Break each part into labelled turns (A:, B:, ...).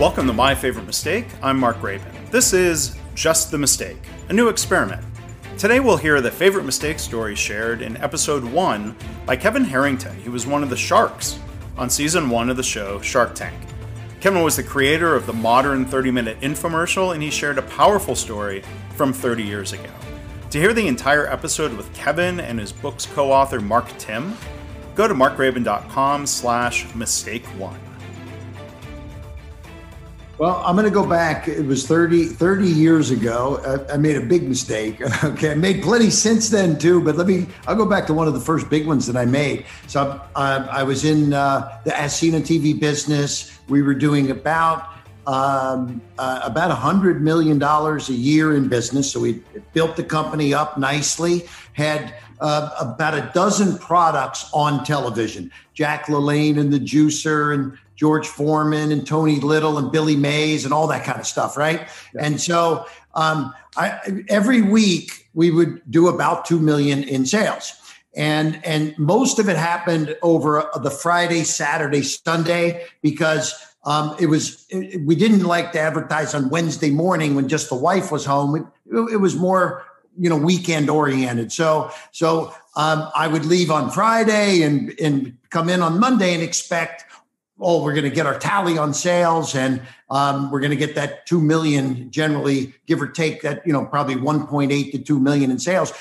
A: Welcome to My Favorite Mistake. I'm Mark Graban. This is Just the Mistake, a new experiment. Today we'll hear the favorite mistake story shared in episode 1 by Kevin Harrington. He was one of the sharks on season 1 of the show Shark Tank. Kevin was the creator of the modern 30 minute infomercial, and he shared a powerful story from 30 years ago. To hear the entire episode with Kevin and his book's co-author Mark Timm, go to markgraban.com slash mistake one.
B: Well, I'm going to go back. It was 30, 30 years ago. I, I, made a big mistake. Okay. I made plenty since then too, but let me, I'll go back to one of the first big ones that I made. So uh, I was in uh, the As Seen On TV business. We were doing about, um, uh, about a hundred million dollars a year in business. So we built the company up nicely, had uh, about a dozen products on television. Jack LaLanne and the Juicer and George Foreman and Tony Little and Billy Mays and all that kind of stuff, right? Yeah. And so um, I, every week we would do about two million in sales, and and most of it happened over the Friday, Saturday, Sunday because um, it was it, we didn't like to advertise on Wednesday morning when just the wife was home. It, it was more you know weekend oriented. So so um, I would leave on Friday and and come in on Monday and expect oh, we're going to get our tally on sales and um, we're going to get that 2 million generally, give or take that, you know, probably 1.8 to 2 million in sales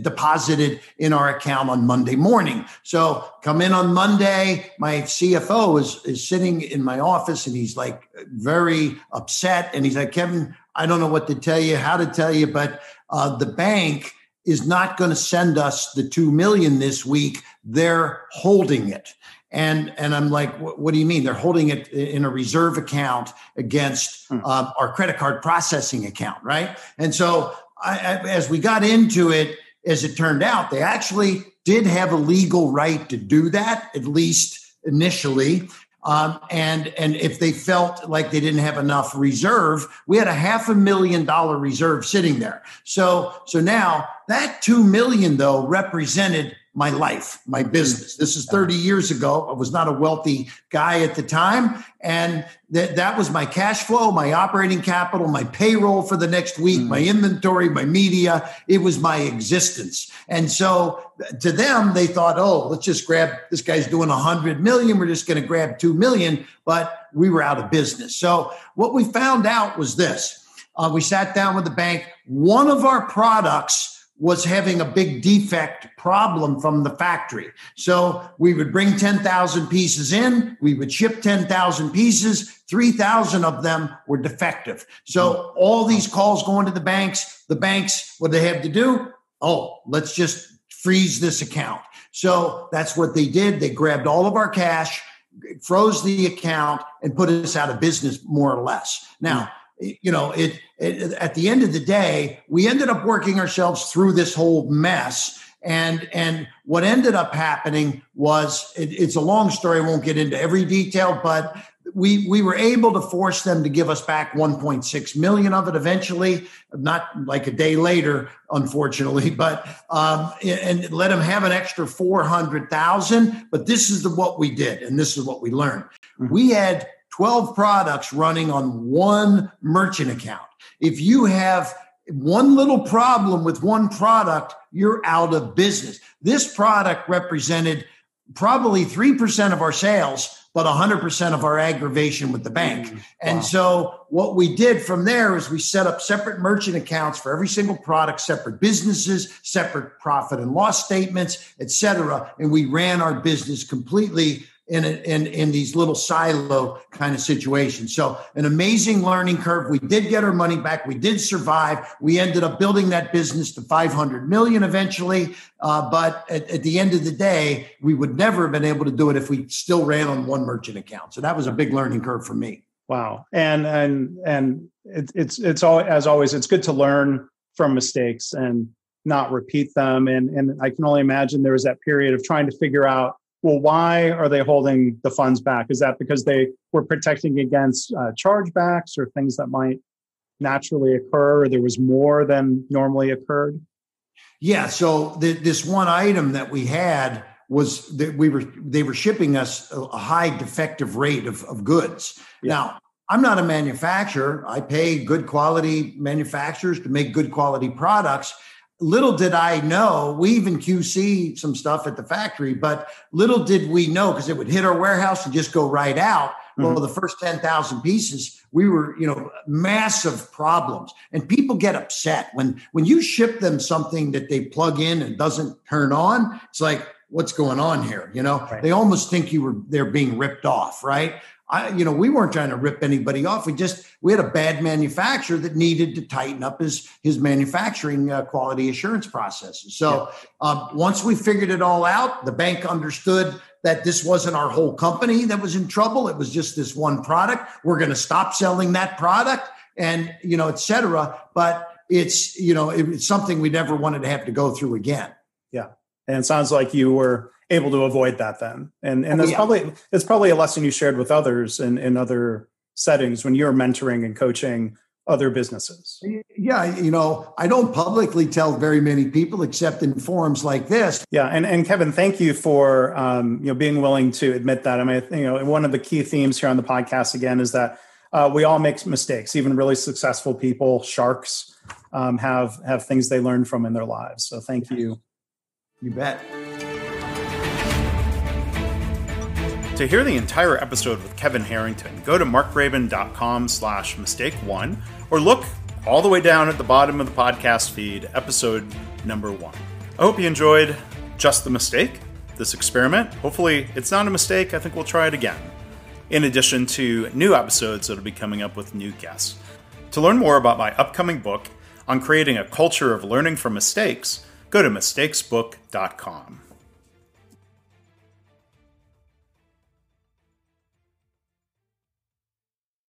B: deposited in our account on Monday morning. So come in on Monday. My CFO is, is sitting in my office and he's like very upset. And he's like, Kevin, I don't know what to tell you, how to tell you, but uh, the bank is not going to send us the 2 million this week. They're holding it. And, and I'm like, what, do you mean? They're holding it in a reserve account against uh, our credit card processing account, right? And so I, as we got into it, as it turned out, they actually did have a legal right to do that, at least initially. Um, and and if they felt like they didn't have enough reserve, we had a half a million dollar reserve sitting there. So so now that two million though represented my life, my business. This is 30 years ago. I was not a wealthy guy at the time. And that, that was my cash flow, my operating capital, my payroll for the next week, mm. my inventory, my media. It was my existence. And so to them, they thought, oh, let's just grab this guy's doing 100 million. We're just going to grab 2 million. But we were out of business. So what we found out was this. Uh, we sat down with the bank. One of our products was having a big defect problem from the factory. So we would bring 10,000 pieces in, we would ship 10,000 pieces, 3,000 of them were defective. So all these calls going to the banks, the banks, what they have to do? Oh, let's just freeze this account. So that's what they did. They grabbed all of our cash, froze the account, and put us out of business more or less. Now, you know, it, it, at the end of the day, we ended up working ourselves through this whole mess. And and what ended up happening was it, it's a long story. I won't get into every detail, but we we were able to force them to give us back 1.6 million of it eventually, not like a day later, unfortunately, but um, and let them have an extra 400,000. But this is the, what we did, and this is what we learned. Mm-hmm. We had 12 products running on one merchant account. If you have one little problem with one product, you're out of business. This product represented probably 3% of our sales, but 100% of our aggravation with the bank. Mm, wow. And so what we did from there is we set up separate merchant accounts for every single product, separate businesses, separate profit and loss statements, et cetera. And we ran our business completely in, a, in in these little silo kind of situations. So an amazing learning curve. We did get our money back. We did survive. We ended up building that business to 500 million eventually. Uh, but at, at, the end of the day, we would never have been able to do it if we still ran on one merchant account. So that was a big learning curve for me.
A: Wow. And and and it, it's it's all as always. It's good to learn from mistakes and not repeat them. And and I can only imagine there was that period of trying to figure out well, why are they holding the funds back? Is that because they were protecting against uh, chargebacks or things that might naturally occur, or there was more than normally occurred?
B: Yeah. So the, this one item that we had was that we were they were shipping us a, a high defective rate of, of goods. Yeah. Now I'm not a manufacturer. I pay good quality manufacturers to make good quality products. Little did I know, we even QC some stuff at the factory, but little did we know because it would hit our warehouse and just go right out. Mm-hmm. Well, the first 10,000 pieces, we were, you know, massive problems. And people get upset when when you ship them something that they plug in and doesn't turn on. It's like, what's going on here? You know, right. they almost think you were they're being ripped off, right? I, you know, we weren't trying to rip anybody off. We just we had a bad manufacturer that needed to tighten up his his manufacturing uh, quality assurance processes. So yeah. um, once we figured it all out, the bank understood that this wasn't our whole company that was in trouble. It was just this one product. We're going to stop selling that product, and you know, et cetera. But it's you know, it, it's something we never wanted to have to go through again.
A: Yeah, and it sounds like you were able to avoid that then. And and oh, that's yeah. probably it's probably a lesson you shared with others in, in other settings when you're mentoring and coaching other businesses.
B: Yeah, you know, I don't publicly tell very many people except in forums like this.
A: Yeah, and and Kevin, thank you for um, you know being willing to admit that. I mean, you know, one of the key themes here on the podcast again is that uh, we all make mistakes. Even really successful people, sharks, um, have have things they learn from in their lives. So thank you.
B: You bet.
A: To hear the entire episode with Kevin Harrington, go to markgraban.com slash mistake one or look all the way down at the bottom of the podcast feed, episode number one. I hope you enjoyed Just the Mistake, this experiment. Hopefully, it's not a mistake. I think we'll try it again. In addition to new episodes that'll be coming up with new guests. To learn more about my upcoming book on creating a culture of learning from mistakes, go to mistakesbook.com.